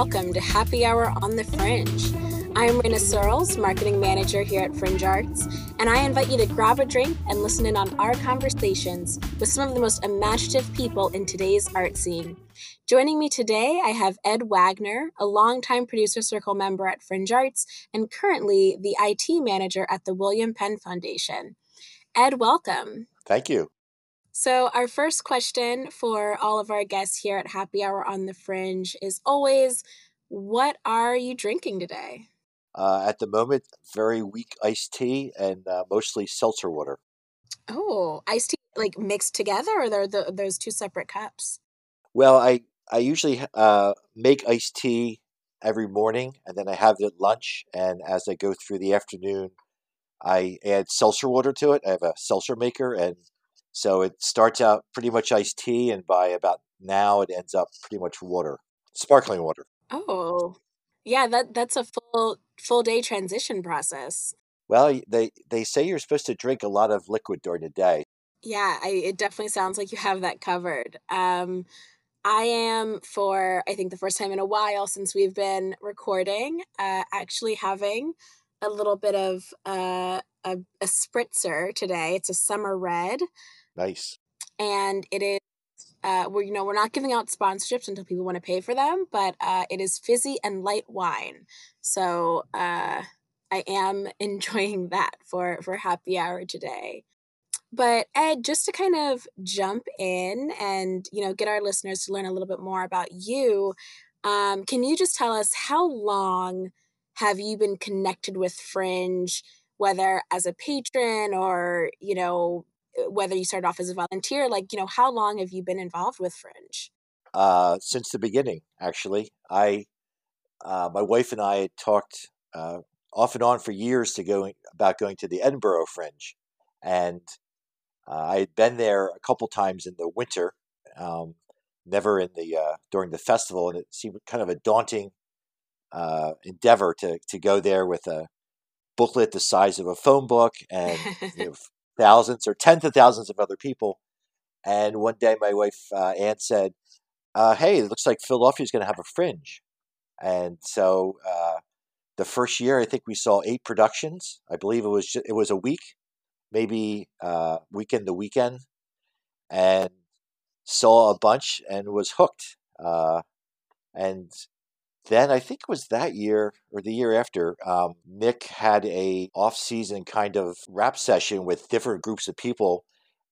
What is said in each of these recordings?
welcome to Happy Hour on the Fringe. I'm Rena Searles, Marketing Manager here at Fringe Arts, and I invite you to grab a drink and listen in on our conversations with some of the most imaginative people in today's art scene. Joining me today, I have Ed Wagner, a longtime producer circle member at Fringe Arts and currently the IT manager at the William Penn Foundation. Ed, welcome. Thank you. So, our first question for all of our guests here at Happy Hour on the Fringe is always what are you drinking today? Uh, at the moment, very weak iced tea and uh, mostly seltzer water. Oh, iced tea like mixed together, or are the, those two separate cups? Well, I I usually uh, make iced tea every morning, and then I have it at lunch. And as I go through the afternoon, I add seltzer water to it. I have a seltzer maker, and so it starts out pretty much iced tea, and by about now, it ends up pretty much water, sparkling water. Oh, yeah, that that's a full full day transition process. Well, they they say you're supposed to drink a lot of liquid during the day. Yeah, I, it definitely sounds like you have that covered. Um, I am for I think the first time in a while since we've been recording, uh, actually having a little bit of uh, a, a spritzer today. It's a summer red. Nice. And it is uh, we're you know we're not giving out sponsorships until people want to pay for them, but uh, it is fizzy and light wine. So uh, I am enjoying that for for happy hour today. But Ed, just to kind of jump in and you know get our listeners to learn a little bit more about you, um, can you just tell us how long have you been connected with Fringe, whether as a patron or you know whether you started off as a volunteer, like, you know, how long have you been involved with Fringe? Uh, since the beginning, actually. I, uh, my wife and I had talked uh, off and on for years to go about going to the Edinburgh Fringe, and uh, I had been there a couple times in the winter, um, never in the uh, during the festival, and it seemed kind of a daunting uh, endeavor to to go there with a booklet the size of a phone book and you know, thousands or tens of thousands of other people. And one day, my wife uh, Ann said, uh, "Hey, it looks like Philadelphia is going to have a fringe." And so, uh, the first year, I think we saw eight productions. I believe it was just, it was a week, maybe uh, weekend to weekend, and saw a bunch and was hooked. Uh, and then I think it was that year or the year after, um, Nick had a off-season kind of rap session with different groups of people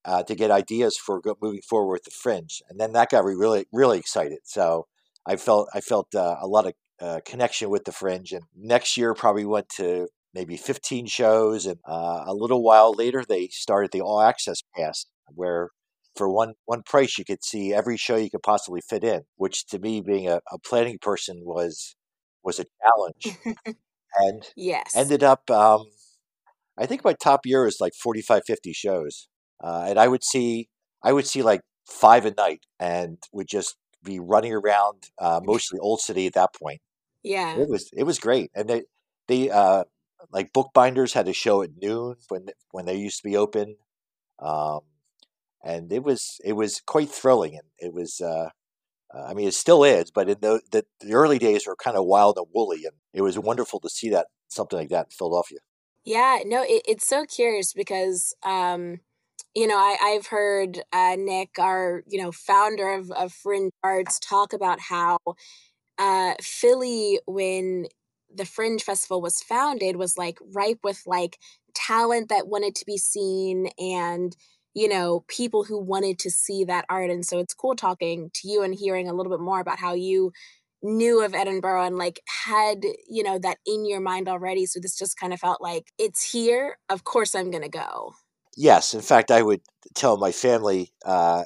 uh, to get ideas for moving forward with the Fringe, and then that got me really really excited. So I felt I felt uh, a lot of uh, connection with the Fringe, and next year probably went to maybe 15 shows, and uh, a little while later they started the All Access Pass, where for one one price you could see every show you could possibly fit in which to me being a, a planning person was was a challenge and yes. ended up um, i think my top year was like 45 50 shows uh, and i would see i would see like five a night and would just be running around uh, mostly old city at that point. Yeah. It was it was great and they they uh, like bookbinders had a show at noon when when they used to be open um, and it was it was quite thrilling, and it was. Uh, uh, I mean, it still is, but in the, the, the early days were kind of wild and woolly, and it was wonderful to see that something like that in Philadelphia. Yeah, no, it, it's so curious because, um, you know, I, I've heard uh, Nick, our you know founder of, of Fringe Arts, talk about how uh, Philly, when the Fringe Festival was founded, was like ripe with like talent that wanted to be seen and you know, people who wanted to see that art. And so it's cool talking to you and hearing a little bit more about how you knew of Edinburgh and like had, you know, that in your mind already. So this just kind of felt like it's here. Of course I'm going to go. Yes. In fact, I would tell my family uh,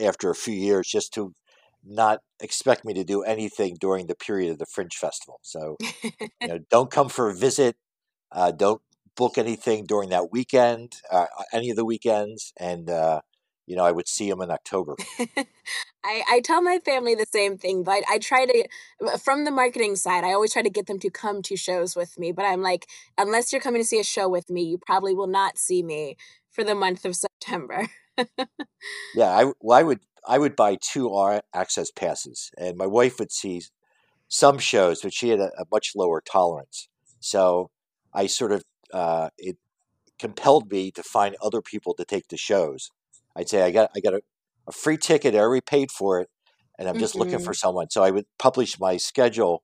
after a few years just to not expect me to do anything during the period of the Fringe Festival. So, you know, don't come for a visit. Uh, don't book anything during that weekend, uh, any of the weekends, and uh, you know I would see them in October. I, I tell my family the same thing, but I try to, uh, from the marketing side, I always try to get them to come to shows with me. But I'm like, unless you're coming to see a show with me, you probably will not see me for the month of September. yeah, I well, I would I would buy two All Access passes, and my wife would see some shows, but she had a, a much lower tolerance. So I sort of uh, it compelled me to find other people to take the shows. I'd say I got I got a, a free ticket, I already paid for it, and I'm just looking Mhm. for someone. So I would publish my schedule,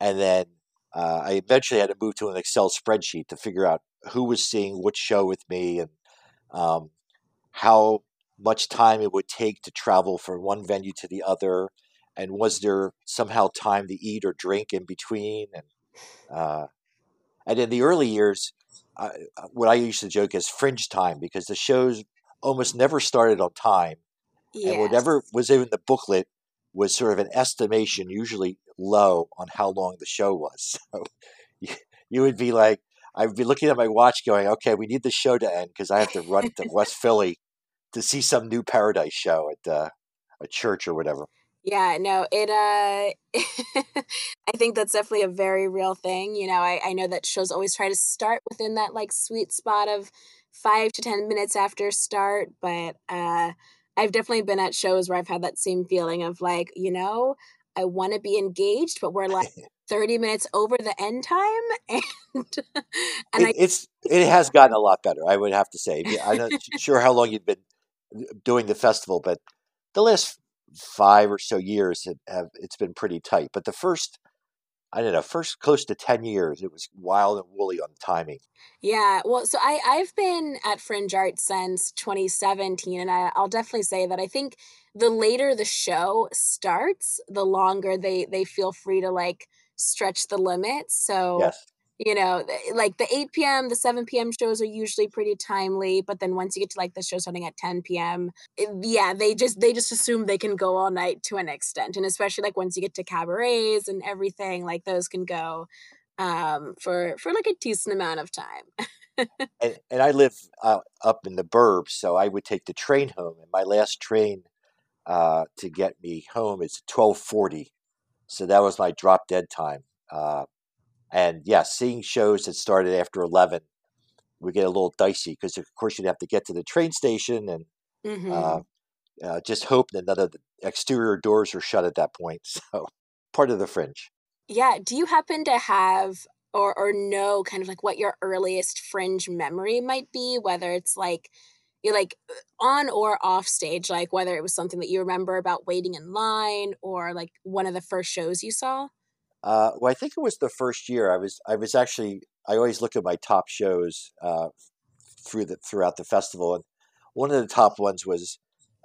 and then uh, I eventually had to move to an Excel spreadsheet to figure out who was seeing which show with me and um, how much time it would take to travel from one venue to the other, and was there somehow time to eat or drink in between, and uh, and in the early years, uh, what I used to joke is fringe time because the shows almost never started on time, and whatever was in the booklet was sort of an estimation, usually low, on how long the show was. So you, you would be like, I'd be looking at my watch, going, "Okay, we need the show to end because I have to run to West Philly to see some new Paradise show at uh, a church or whatever." Yeah, no, it uh I think that's definitely a very real thing. You know, I, I know that shows always try to start within that like sweet spot of five to ten minutes after start, but uh I've definitely been at shows where I've had that same feeling of like, you know, I want to be engaged, but we're like 30 minutes over the end time and and It, I it's it has gotten a lot better, I would have to say. I'm not sure how long you've been doing the festival, but the last five or so years have, have it's been pretty tight. But the first, I don't know, first close to ten years, it was wild and woolly on timing. Yeah, well, so I I've been at Fringe Art since 2017, and I, I'll definitely say that I think the later the show starts, the longer they they feel free to like stretch the limits. So Yes, you know, like the 8 p.m., the 7 p.m. shows are usually pretty timely, but then once you get to like the show starting at 10 p.m., it- yeah, they just they just assume they can go all night to an extent, and especially like once you get to cabarets and everything, like those can go um for for like a decent amount of time. and and I live uh, up in the burbs, so I would take the train home, and my last train uh, to get me home is twelve forty. So that was my drop dead time. Uh, and yeah, seeing shows that started after eleven would get a little dicey because of course you'd have to get to the train station and uh, Mhm. uh, just hope that none of the exterior doors are shut at that point. So part of the fringe. Yeah, do you happen to have or or know kind of like what your earliest fringe memory might be, whether it's like you like uh, on or off stage, like whether it was something that you remember about waiting in line or like one of the first shows you saw? Uh, well, I think it was the first year. I was I was actually I always look at my top shows uh, through the throughout the festival, and one of the top ones was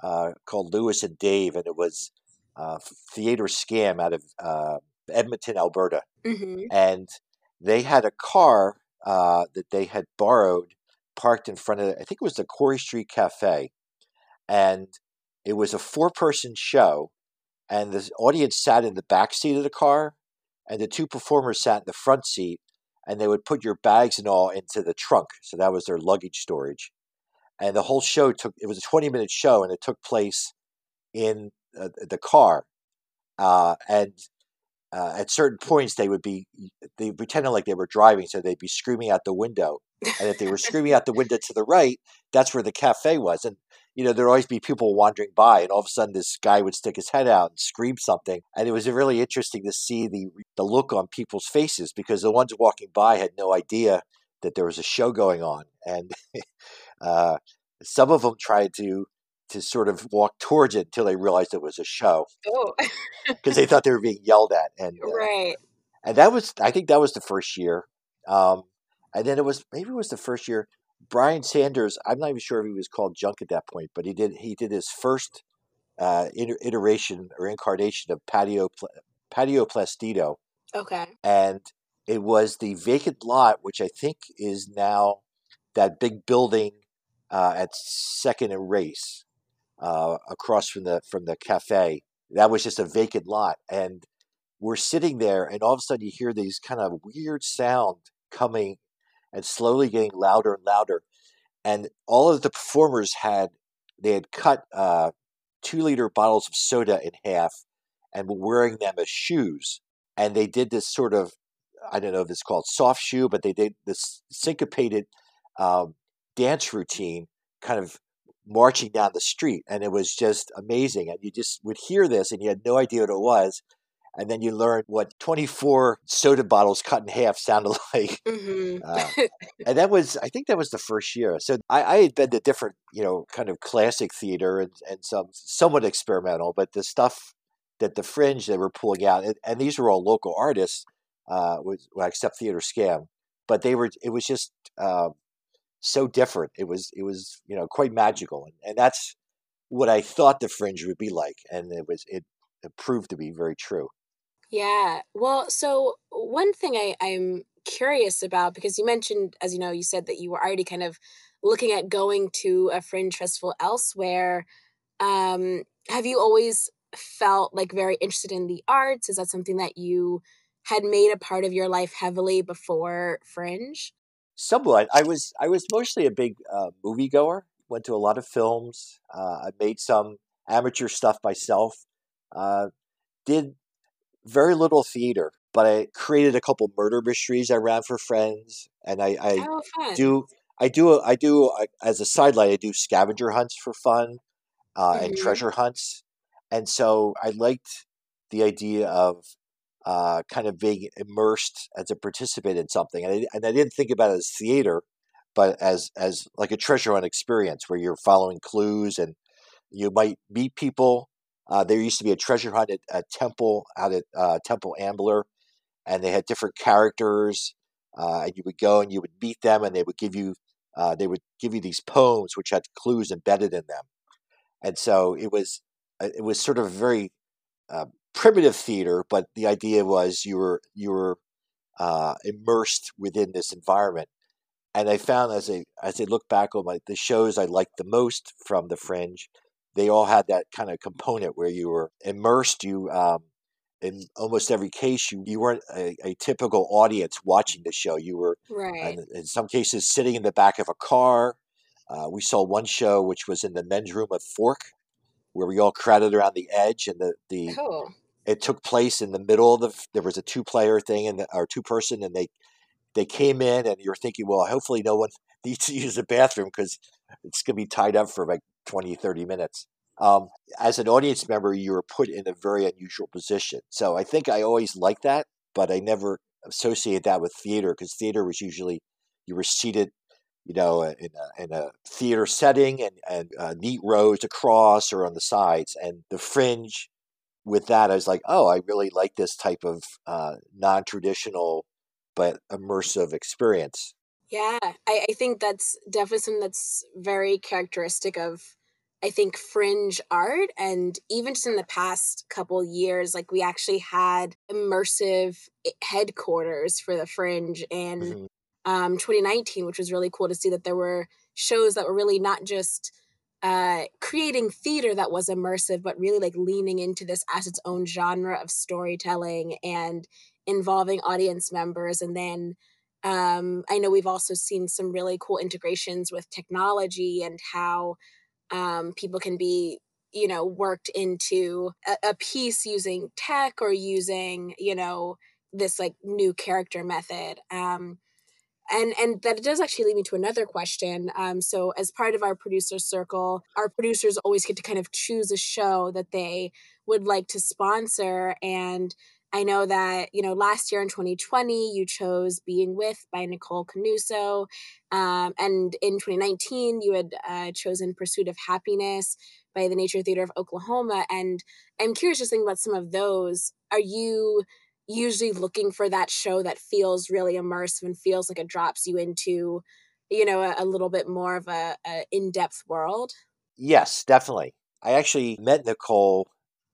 uh, called Lewis and Dave, and it was uh, Theater Scam out of uh, Edmonton, Alberta, Mhm. and they had a car uh, that they had borrowed parked in front of I think it was the Corey Street Cafe, and it was a four person show, and the audience sat in the back seat of the car, and the two performers sat in the front seat, and they would put your bags and all into the trunk, so that was their luggage storage. And the whole show took it was a twenty minute show, and it took place in uh, the car, uh, and uh, at certain points they would be they pretended like they were driving, so they'd be screaming out the window. And if they were screaming out the window to the right, that's where the cafe was. And you know, there'd always be people wandering by, and all of a sudden, this guy would stick his head out and scream something. And it was really interesting to see the the look on people's faces because the ones walking by had no idea that there was a show going on, and uh, some of them tried to to sort of walk towards it until they realized it was a show Oh, because they thought they were being yelled at. And uh, right. and that was I think that was the first year. Um, and then it was maybe it was the first year. Brian Sanders, I'm not even sure if he was called Junk at that point, but he did he did his first uh, iteration or incarnation of Patio Patio Plastido, Okay. and it was the vacant lot, which I think is now that big building uh, at Second and Race uh, across from the from the cafe. That was just a vacant lot, and we're sitting there, and all of a sudden you hear these kind of weird sound coming, and slowly getting louder and louder. And all of the performers had they had cut uh, two liter bottles of soda in half, and were wearing them as shoes. And they did this sort of I don't know if it's called soft shoe, but they did this syncopated um, dance routine, kind of marching down the street, and it was just amazing. And you just would hear this, and you had no idea what it was. and then you learn what 24 soda bottles cut in half sounded like. hmm Uh, and that was, I think that was the first year. So I, I had been to different, you know, kind of classic theater and, and some somewhat experimental, but the stuff that the fringe they were pulling out, and, and these were all local artists, uh, except Theater Scam, but they were, it was just uh, so different. It was, it was, you know, quite magical. And, and that's what I thought the fringe would be like. And it was, it, it proved to be very true. Yeah. Well, so one thing I, I'm curious about, because you mentioned, as you know, you said that you were already kind of looking at going to a fringe festival elsewhere. Um, have you always felt like very interested in the arts? Is that something that you had made a part of your life heavily before Fringe? Somewhat. I was I was mostly a big uh, moviegoer. Went to a lot of films. Uh, I made some amateur stuff myself. Uh, did very little theater, but I created a couple murder mysteries I ran for friends, and I, I Oh, do I do I do as a sideline I do scavenger hunts for fun uh, and hmm treasure hunts, and so I liked the idea of uh, kind of being immersed as a participant in something, and I, and I didn't think about it as theater, but as as like a treasure hunt experience where you're following clues and you might meet people. Uh, there used to be a treasure hunt at, at Temple out at uh, Temple Ambler, and they had different characters. Uh, and you would go and you would meet them, and they would give you uh, they would give you these poems which had clues embedded in them. And so it was it was sort of very uh, primitive theater, but the idea was you were you were uh, immersed within this environment. And I found as I as I look back on my the shows I liked the most from the Fringe, they all had that kind of component where you were immersed. You um, in almost every case you you weren't a, a typical audience watching the show. You were Right. in, in some cases sitting in the back of a car. Uh, we saw one show which was in the men's room of Fork, where we all crowded around the edge, and the the Cool. it took place in the middle of the. There was a two player thing and or two person, and they they came in, and you're thinking, well, hopefully no one needs to use the bathroom because it's going to be tied up for like 20, 30 minutes. Um, as an audience member, you were put in a very unusual position. So I think I always liked that, but I never associated that with theater because theater was usually you were seated, you know, in a, in a theater setting and, and uh, neat rows across or on the sides. And the fringe with that, I was like, oh, I really like this type of uh, non traditional but immersive experience. Yeah, I, I think that's definitely something that's very characteristic of, I think, fringe art. And even just in the past couple years, like we actually had immersive headquarters for the fringe in hmm um, 2019, which was really cool to see that there were shows that were really not just uh, creating theater that was immersive, but really like leaning into this as its own genre of storytelling and involving audience members. And then um, I know we've also seen some really cool integrations with technology and how um, people can be you know worked into a, a piece using tech or using you know this like new character method um, and and that does actually lead me to another question. Um, so as part of our producer circle our producers always get to kind of choose a show that they would like to sponsor. And i know that you know last year in 2020 you chose being with by nicole canuso. Um, and in 2019 you had uh, chosen pursuit of happiness by the nature theater of oklahoma. And i'm curious just thinking about some of those. Are you usually looking for that show that feels really immersive and feels like it drops you into you know a, a little bit more of a, a in-depth world Yes, definitely. I actually met Nicole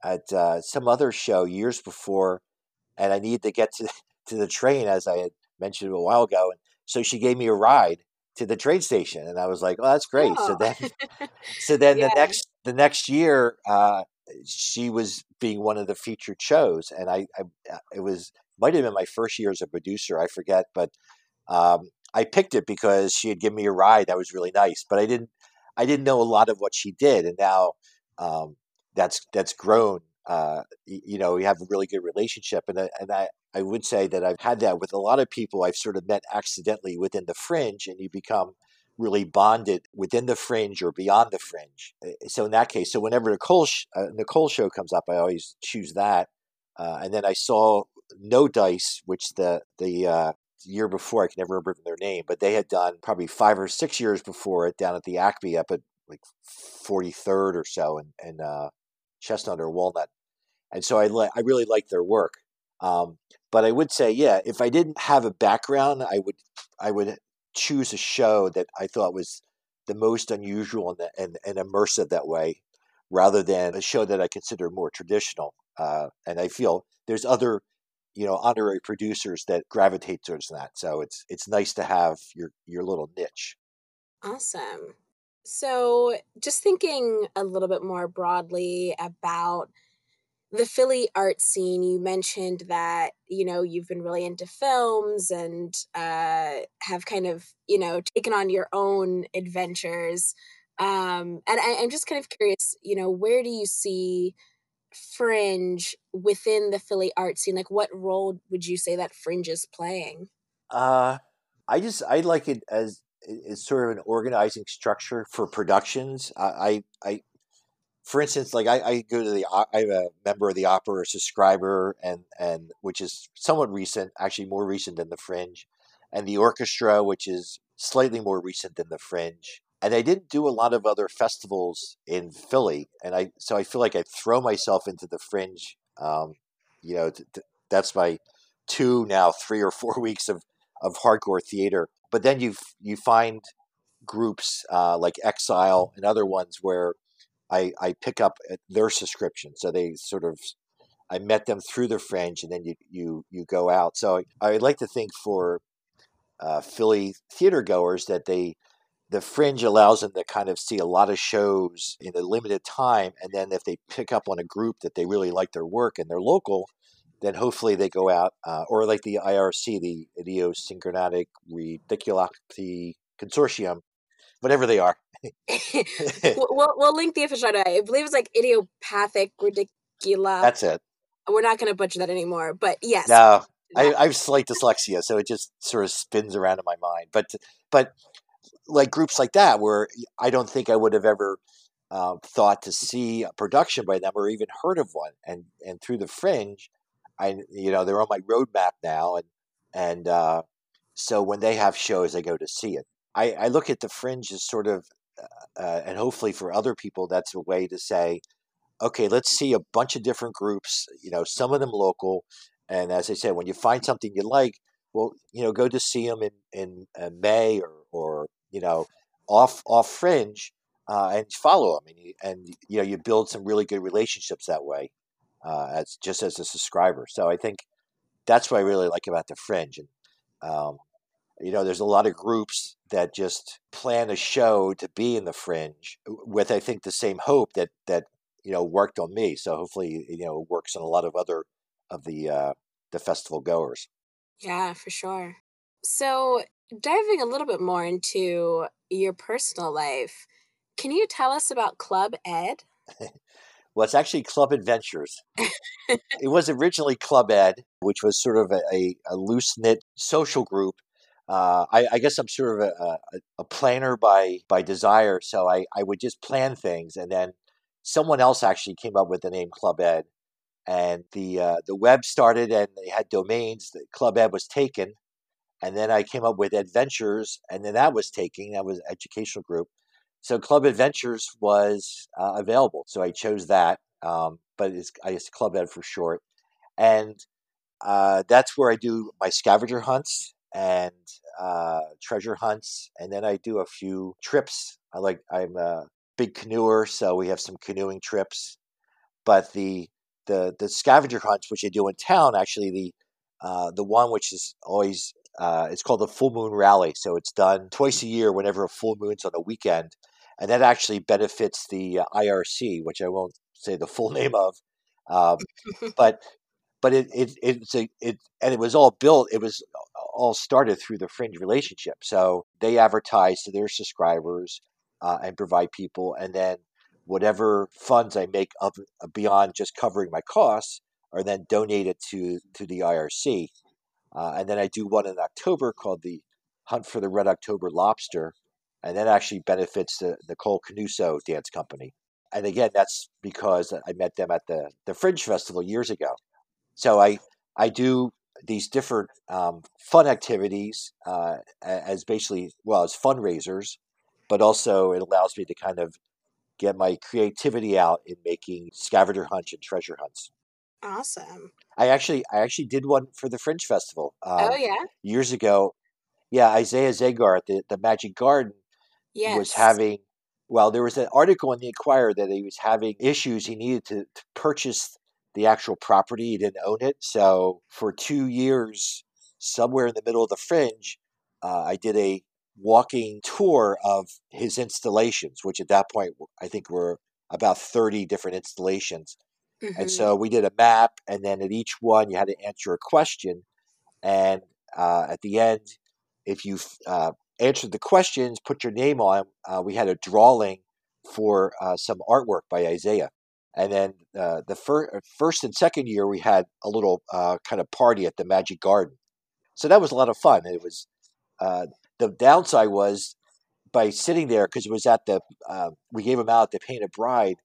at uh, some other show years before, and I needed to get to, to the train, as I had mentioned a while ago. And so she gave me a ride to the train station, and I was like, "Oh, that's great." So oh then so then the next the next year uh, she was being one of the featured shows and I, I uh, it was might have been my first year as a producer i forget but um, i picked it because she had given me a ride that was really nice but i didn't i didn't know a lot of what she did and now um, that's that's grown uh, you know we have a really good relationship and I, and I I would say that I've had that with a lot of people I've sort of met accidentally within the fringe and you become really bonded within the fringe or beyond the fringe. Uh, So in that case, so whenever Nicole sh- uh, Nicole show comes up, I always choose that. uh, and then I saw No Dice, which the the uh, year before I can never remember their name, but they had done probably five or six years before it down at the Acme up at like forty third or so, and and uh, Chestnut or Walnut, and so I li- I really liked their work. Um, but I would say, yeah, if I didn't have a background, I would I would choose a show that I thought was the most unusual and, and, and immersive that way, rather than a show that I consider more traditional. Uh, and I feel there's other, you know, honorary producers that gravitate towards that. So it's it's nice to have your your little niche. Awesome. So, just thinking a little bit more broadly about the Philly art scene, you mentioned that, you know, you've been really into films and uh, have kind of, you know, taken on your own adventures. Um, and I, I'm just kind of curious, you know, where do you see Fringe within the Philly art scene? Like, what role would you say that Fringe is playing? Uh, I just I like it as it's sort of an organizing structure for productions. I I, for instance, like I, I go to the I'm a member of the opera subscriber and and which is somewhat recent, actually more recent than the Fringe, and the orchestra, which is slightly more recent than the Fringe. And I didn't do a lot of other festivals in Philly, and I so I feel like I throw myself into the Fringe. Um, you know, t- t- that's my two now three or four weeks of of hardcore theater. But then you you find groups uh, like Exile and other ones where I, I pick up their subscription. So they sort of, I met them through the fringe and then you, you, you go out. So I, would like to think for uh, Philly theater goers that they, the fringe allows them to kind of see a lot of shows in a limited time. And then if they pick up on a group that they really like their work and they're local, then hopefully they go out, uh, or like the IRC, the Idiosyncratic Radiculopathy Consortium, whatever they are. we'll, we'll link the official. I believe it's like idiopathic ridiculopathy. That's it. We're not going to butcher that anymore, but yes. No, I, I have slight dyslexia, so it just sort of spins around in my mind. But but like groups like that, where I don't think I would have ever uh, thought to see a production by them or even heard of one, and and through the Fringe, I you know they're on my roadmap now, and and uh, so when they have shows, I go to see it. I, I look at the Fringe as sort of uh, and hopefully for other people, that's a way to say, okay, let's see a bunch of different groups. You know, some of them local, and as I said, when you find something you like, well, you know, go to see them in in uh, May or or you know, off off Fringe, uh, and follow them, and you, and you know, you build some really good relationships that way, uh, as just as a subscriber. So I think that's what I really like about the Fringe, and um, you know, there's a lot of groups that just plan a show to be in the fringe with, I think, the same hope that that you know worked on me. So hopefully, you know, works on a lot of other of the uh, the festival goers. Yeah, for sure. So diving a little bit more into your personal life, can you tell us about Club Ed? well, it's actually Club Adventures. it was originally Club Ed, which was sort of a, a, a loose knit social group uh, I, I, guess I'm sort of a, a, a, planner by by desire. So I, I would just plan things, and then someone else actually came up with the name Club Ed, and the uh, the web started, and they had domains. Club Ed was taken, and then I came up with Adventures, and then that was taken. That was educational group. So Club Adventures was uh, available, so I chose that. Um, but it's I guess Club Ed for short, and uh, that's where I do my scavenger hunts and uh, treasure hunts, and then I do a few trips. I like I'm a big canoeer, so we have some canoeing trips. But the the the scavenger hunts, which I do in town, actually the uh, the one which is always uh, it's called the full moon rally. So it's done twice a year whenever a full moon's on a weekend, and that actually benefits the uh, IRC, which I won't say the full name of. Um, but but it, it it's a it and it was all built it was all started through the fringe relationship. So they advertise to their subscribers uh, and provide people and then whatever funds i make up beyond just covering my costs are then donated to to the irc uh, and then i do one in october called the hunt for the red october lobster and that actually benefits the nicole canuso dance company. And again that's because i met them at the the fringe festival years ago So I I do these different um, fun activities uh, as basically well as fundraisers, but also it allows me to kind of get my creativity out in making scavenger hunts and treasure hunts. Awesome. I actually I actually did one for the Fringe Festival. Um, oh yeah. Years ago, yeah, Isaiah Zagar at the, the Magic Garden yes. was having well, there was an article in the Inquirer that he was having issues. He needed to, to purchase the actual property. He didn't own it. So for two years, somewhere in the middle of the fringe, uh, I did a walking tour of his installations, which at that point I think were about 30 different installations. Mm-hmm. And so we did a map, and then at each one you had to answer a question. And uh, at the end, if you uh, answered the questions, put your name on, uh, we had a drawing for uh, some artwork by Isaiah. And then uh, the fir- uh, first and second year, we had a little uh, kind of party at the Magic Garden. So that was a lot of fun. It was uh, the downside was by sitting there because it was at the uh, we gave them out the Painted Bride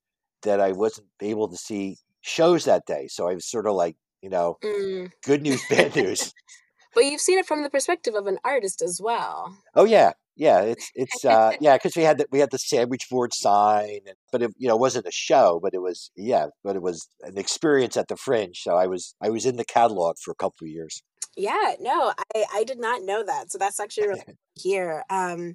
that I wasn't able to see shows that day. So I was sort of like you know, mm. good news, bad news. but you've seen it from the perspective of an artist as well. Oh yeah, yeah, it's it's uh, yeah, because we had the, we had the sandwich board sign, and, but it you know wasn't a show, but it was yeah, but it was an experience at the Fringe. So I was I was in the catalog for a couple of years. Yeah, no, I I did not know that. So that's actually really here. Um,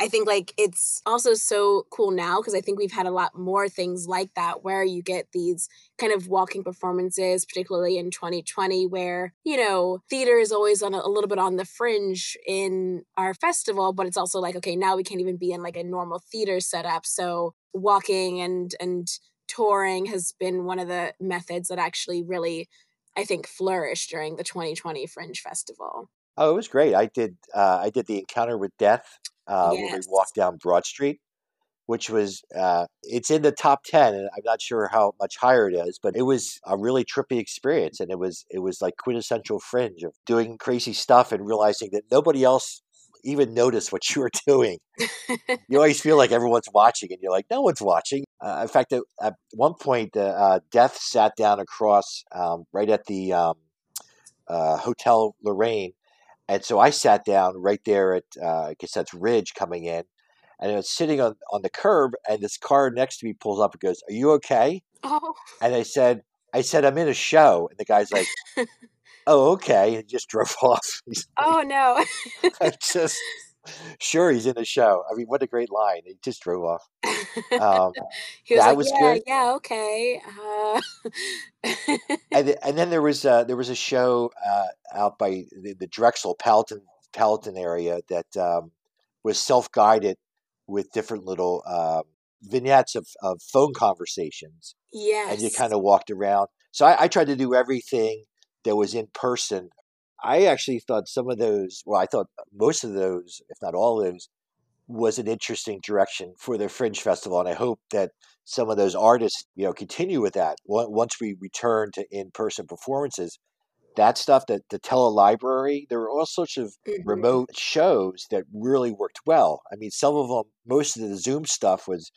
I think like it's also so cool now because I think we've had a lot more things like that where you get these kind of walking performances, particularly in 2020, where, you know, theater is always on a, a, little bit on the fringe in our festival, but it's also like, okay, now we can't even be in like a normal theater setup. So walking and and touring has been one of the methods that actually really I think flourished during the 2020 Fringe Festival. Oh, it was great. I did uh, I did the Encounter with Death uh, yes. when we walked down Broad Street, which was uh, it's in the top ten, and I'm not sure how much higher it is, but it was a really trippy experience, and it was it was like quintessential Fringe of doing crazy stuff and realizing that nobody else even noticed what you were doing. you always feel like everyone's watching, and you're like, no one's watching. Uh, in fact, at, at, one point, uh, Death sat down across um, right at the um, uh, Hotel Lorraine and so I sat down right there at, uh, I guess that's Ridge coming in, and I was sitting on, on the curb, and this car next to me pulls up and goes, "Are you okay?" Oh. And I said, "I said I'm in a show," and the guy's like, "Oh, okay," and just drove off. oh no! I just sure he's in the show. I mean, what a great line! He just drove off. Um, he was that like, was yeah, good. Yeah, okay. Uh... and, and then there was uh, there was a show uh, out by the, the Drexel Palatine Palatine area that um, was self guided with different little um, vignettes of, of phone conversations. Yes, and you kind of walked around. So I, I tried to do everything that was in person I actually thought some of those, well, I thought most of those, if not all of those, was an interesting direction for the Fringe Festival. And I hope that some of those artists, you know, continue with that. Once we return to in person performances, that stuff, that the telelibrary, there were all sorts of mm-hmm. remote shows that really worked well. I mean, some of them, most of the Zoom stuff was,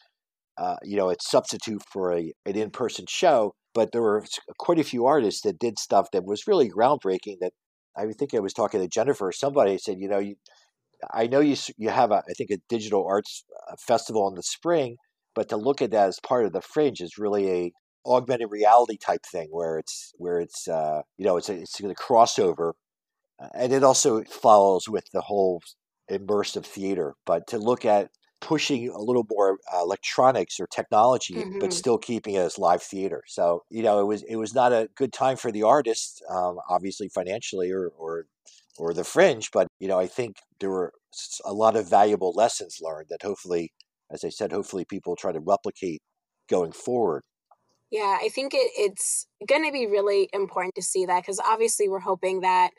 uh, you know, it's substitute for a, an in person show. But there were quite a few artists that did stuff that was really groundbreaking that I think I was talking to Jennifer. or Somebody said, you know, you, I know you you have a I think a digital arts uh, festival in the spring, but to look at that as part of the fringe is really a augmented reality type thing where it's where it's uh, you know it's a, it's a crossover, uh, and it also follows with the whole immersive theater. But to look at pushing a little more uh, electronics or technology, mm-hmm. but still keeping it as live theater. So you know, it was it was not a good time for the artists, um, obviously financially or or or the fringe. But you know, I think there were a lot of valuable lessons learned that hopefully, as I said, hopefully people try to replicate going forward. Yeah, I think it, it's going to be really important to see that because obviously we're hoping that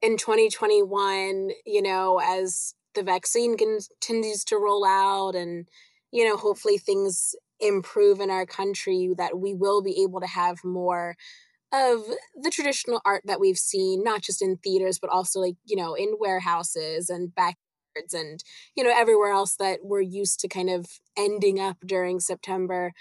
in 2021, you know, as the vaccine continues to roll out and you know hopefully things improve in our country that we will be able to have more of the traditional art that we've seen not just in theaters but also like you know in warehouses and backyards and you know everywhere else that we're used to kind of ending up during september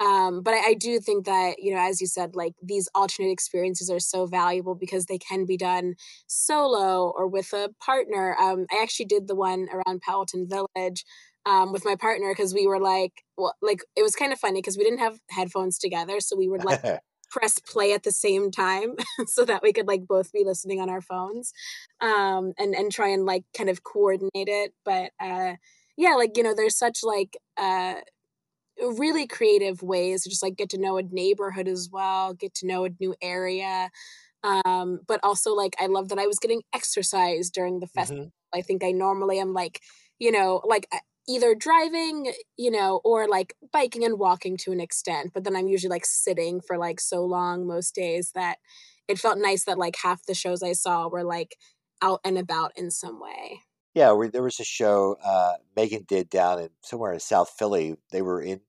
Um, but I, I, do think that, you know, as you said, like these alternate experiences are so valuable because they can be done solo or with a partner. Um, I actually did the one around Powelton Village um, with my partner because we were like, well, like it was kind of funny because we didn't have headphones together. So we would like press play at the same time so that we could like both be listening on our phones um, and, and try and like kind of coordinate it. But uh, yeah, like, you know, there's such like, uh, really creative ways to just like get to know a neighborhood as well, get to know a new area. Um, but also like I love that I was getting exercise during the festival. Mm-hmm. I think I normally am like, you know, like either driving, you know, or like biking and walking to an extent, but then I'm usually like sitting for like so long most days that it felt nice that like half the shows I saw were like out and about in some way. Yeah, there was a show uh, Megan did down in somewhere in South Philly. They were in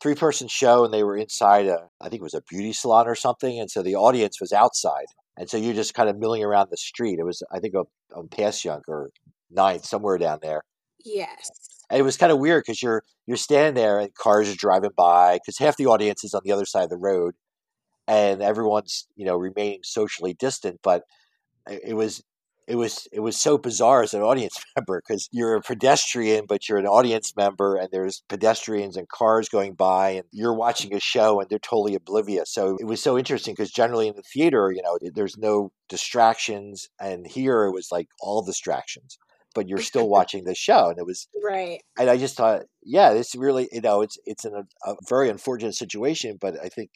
three person show and they were inside a I think it was a beauty salon or something, and so the audience was outside, and so you're just kind of milling around the street. It was I think on, on Passyunk or Ninth somewhere down there. Yes. And it was kind of weird because you're you're standing there and cars are driving by because half the audience is on the other side of the road, and everyone's you know remaining socially distant. But uh, it was it was it was so bizarre as an audience member because you're a pedestrian but you're an audience member and there's pedestrians and cars going by and you're watching a show and they're totally oblivious. So it was so interesting because generally in the theater you know there's no distractions and here it was like all distractions but you're still watching the show and it was right. and i just thought yeah this really you know it's it's in a, a very unfortunate situation but i think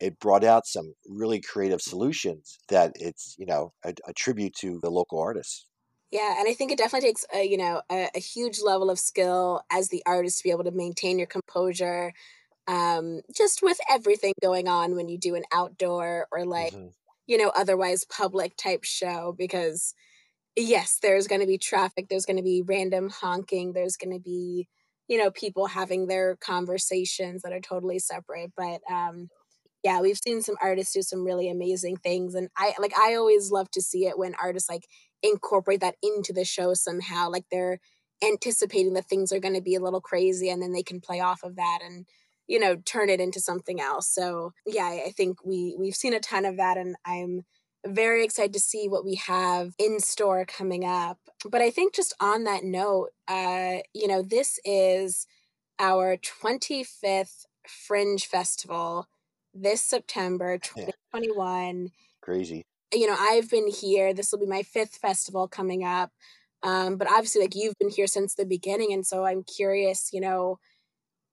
it brought out some really creative solutions that it's you know a, a tribute to the local artists yeah and i think it definitely takes a you know a, a, huge level of skill as the artist to be able to maintain your composure um just with everything going on when you do an outdoor or like mm-hmm. you know otherwise public type show because yes there's going to be traffic there's going to be random honking there's going to be you know people having their conversations that are totally separate but um yeah, we've seen some artists do some really amazing things. And I like I always love to see it when artists like incorporate that into the show somehow. Like they're anticipating that things are gonna be a little crazy and then they can play off of that and you know turn it into something else so yeah i think we we've seen a ton of that and i'm very excited to see what we have in store coming up but i think just on that note uh you know this is our 25th fringe festival this September 2021. Crazy. You know, I've been here. This will be my fifth festival coming up. Um, but obviously, like you've been here since the beginning. And so I'm curious, you know,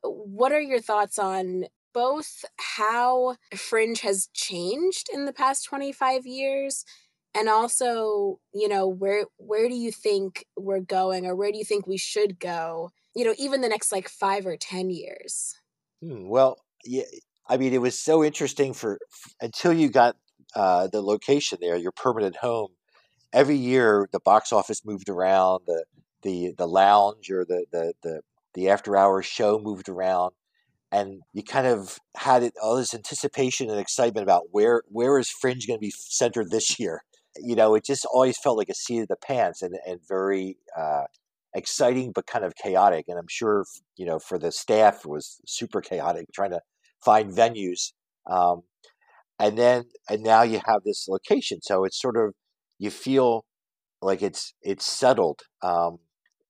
what are your thoughts on both how Fringe has changed in the past 25 years? And also, you know, where where do you think we're going or where do you think we should go, you know, even the next like five or ten years? Hmm, well, yeah, I mean, it was so interesting for until you got uh, the location there, your permanent home. Every year, the box office moved around, the the the lounge or the the the, the after hours show moved around, and you kind of had it, all this anticipation and excitement about where where is Fringe going to be centered this year. You know, it just always felt like a seat of the pants and and very. Uh, exciting but kind of chaotic and i'm sure you know for the staff it was super chaotic trying to find venues. Um, and then and now you have this location, so it's sort of you feel like it's it's settled. Um,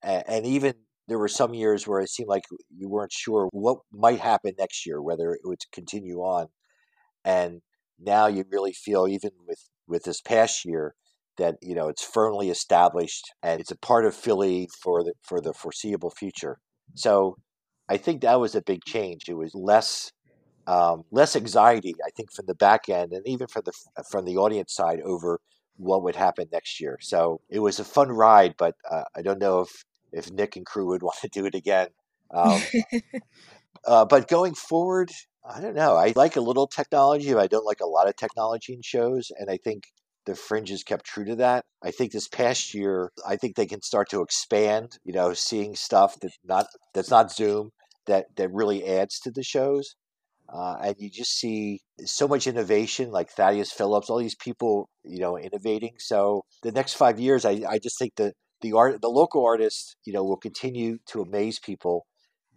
and, and even there were some years where it seemed like you weren't sure what might happen next year, whether it would continue on. And now you really feel, even with with this past year, that you know it's firmly established and it's a part of Philly for the for the foreseeable future. So I think that was a big change. It was less um, less anxiety, I think, from the back end and even from the from the audience side over what would happen next year. So it was a fun ride, but uh, I don't know if if Nick and crew would want to do it again. Um, uh, but going forward, I don't know. I like a little technology, but I don't like a lot of technology in shows, and I think the fringes kept true to that. I think this past year, I think they can start to expand. You know, seeing stuff that not that's not Zoom that that really adds to the shows. Uh, and you just see so much innovation, like Thaddeus Phillips, all these people, you know, innovating. So the next five years, I, I just think that the art, the local artists, you know, will continue to amaze people,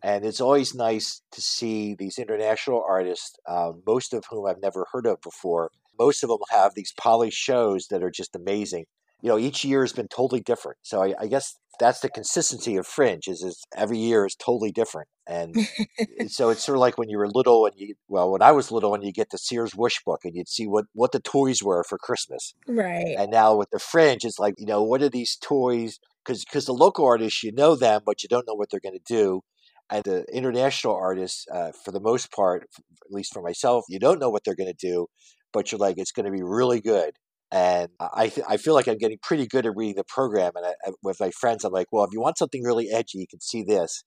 And it's always nice to see these international artists, uh, most of whom I've never heard of before. Most of them have these polished shows that are just amazing. You know, each year has been totally different. So I, I guess that's the consistency of Fringe is, is every year is totally different. And so it's sort of like when you were little and you, well, when I was little and you get the Sears Wish book and you'd see what, what the toys were for Christmas. Right. And now with the Fringe, it's like, you know, what are these toys? Because because the local artists, you know them, but you don't know what they're going to do and the international artists, uh, for the most part, at least for myself, you don't know what they're going to do, but you're like, it's going to be really good. And I, th- I feel like I'm getting pretty good at reading the program. And I, I, with my friends, I'm like, well, if you want something really edgy, you can see this.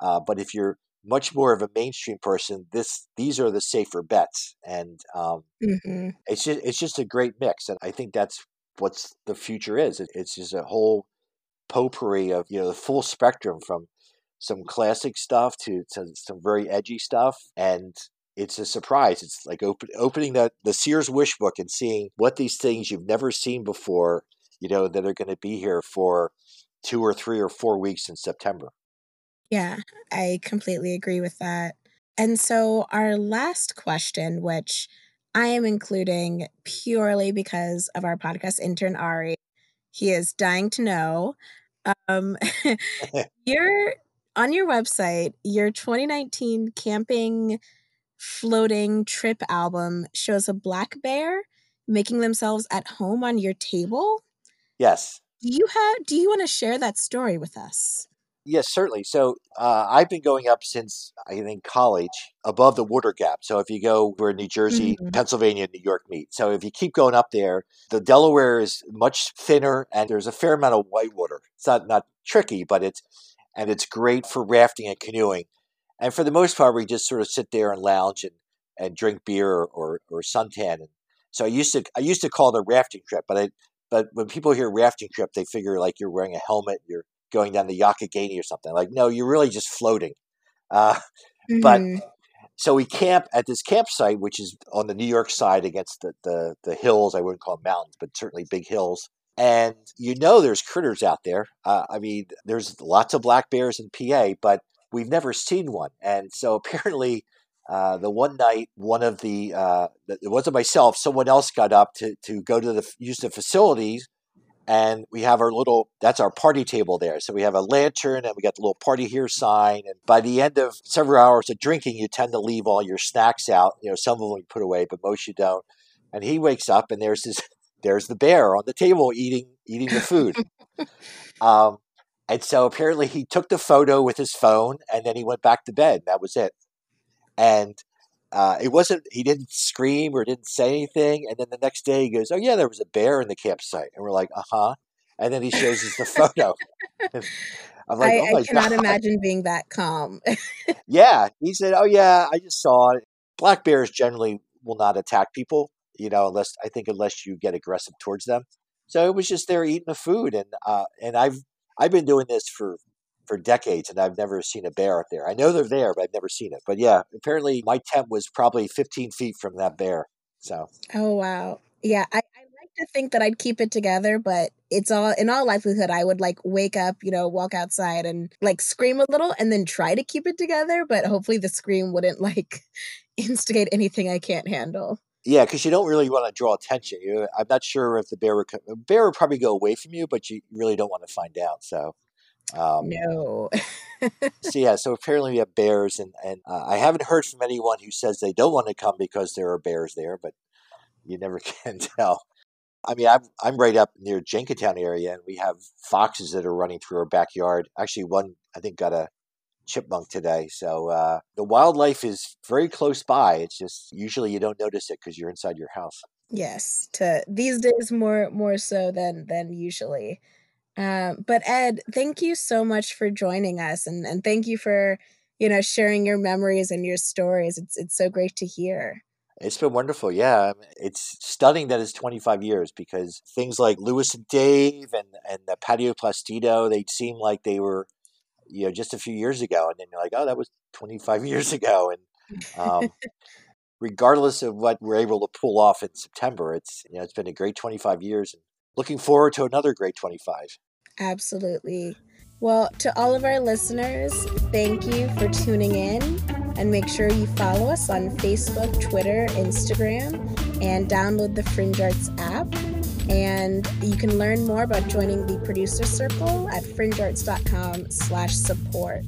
Uh, but if you're much more of a mainstream person, this these are the safer bets. And um, mm-hmm. it's just it's just a great mix. And I think that's what's the future is. It, it's just a whole potpourri of you know the full spectrum from some classic stuff to, to some very edgy stuff. And it's a surprise. It's like open, opening the, the Sears Wish book and seeing what these things you've never seen before, you know, that are going to be here for two or three or four weeks in September. Yeah, I completely agree with that. And so, our last question, which I am including purely because of our podcast intern, Ari, he is dying to know. Um, you're on your website, your 2019 camping floating trip album shows a black bear making themselves at home on your table. Yes. Do you have do you want to share that story with us? Yes, certainly. So uh, I've been going up since I think college above the water gap. So if you go where New Jersey, mm-hmm. Pennsylvania, New York meet, so if you keep going up there, the Delaware is much thinner and there's a fair amount of white water. It's not not tricky, but it's and it's great for rafting and canoeing. And for the most part, we just sort of sit there and lounge and, and drink beer or, or, or suntan. And so I used to I used to call it a rafting trip, but I but when people hear rafting trip, they figure like you're wearing a helmet, you're going down the Youghiogheny or something. Like no, you're really just floating. Uh, mm-hmm. But so we camp at this campsite, which is on the New York side against the, the, the hills. I wouldn't call them mountains, but certainly big hills and you know there's critters out there. Uh, I mean, there's lots of black bears in PA, but we've never seen one. And so apparently, uh, the one night, one of the uh, it wasn't myself, someone else got up to to go to the use the facilities, and we have our little that's our party table there. So we have a lantern and we got the little party here sign. And by the end of several hours of drinking, you tend to leave all your snacks out. You know, some of them you put away, but most you don't. And he wakes up and there's this there's the bear on the table eating eating the food. um, and so apparently he took the photo with his phone and then he went back to bed. That was it. And uh, it wasn't he didn't scream or didn't say anything. And then the next day he goes, "Oh yeah, there was a bear in the campsite." And we're like, "Uh huh." And then he shows us the photo. I'm like, I, oh I cannot God. imagine being that calm. yeah, he said, "Oh yeah, I just saw it." Black bears generally will not attack people you know, unless I think unless you get aggressive towards them. So it was just there eating the food, and uh, and I've I've been doing this for for decades, and I've never seen a bear up there. I know they're there, but I've never seen it. But yeah, apparently my tent was probably 15 feet from that bear. So. Oh wow! Yeah, I, I like to think that I'd keep it together, but it's all in all likelihood I would like wake up, you know, walk outside and like scream a little, and then try to keep it together. But hopefully, the scream wouldn't like instigate anything I can't handle. Yeah, because you don't really want to draw attention. You, I'm not sure if the bear would bear would probably go away from you, but you really don't want to find out. So, um, no. so yeah, so apparently we have bears, and and uh, I haven't heard from anyone who says they don't want to come because there are bears there, but you never can tell. I mean, I'm I'm right up near Jenkintown area, and we have foxes that are running through our backyard. Actually, one I think got a chipmunk today. So uh, the wildlife is very close by. It's just usually you don't notice it because you're inside your house. Yes, to these days more more so than than usually. Um, but Ed, thank you so much for joining us, and and thank you for you know sharing your memories and your stories. It's it's so great to hear. It's been wonderful. Yeah. It's stunning that it's 25 years because things like Lewis and Dave and, and the Patio Plastido, they seem like they were you know just a few years ago and then you're like oh that was 25 years ago and um, regardless of what we're able to pull off in september it's you know it's been a great 25 years and looking forward to another great 25 absolutely Well, to all of our listeners, thank you for tuning in. And make sure you follow us on Facebook, Twitter, Instagram, and download the Fringe Arts app. And you can learn more about joining the producer circle at fringearts.com slash support.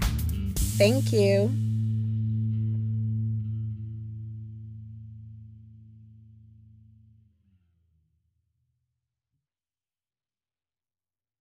Thank you.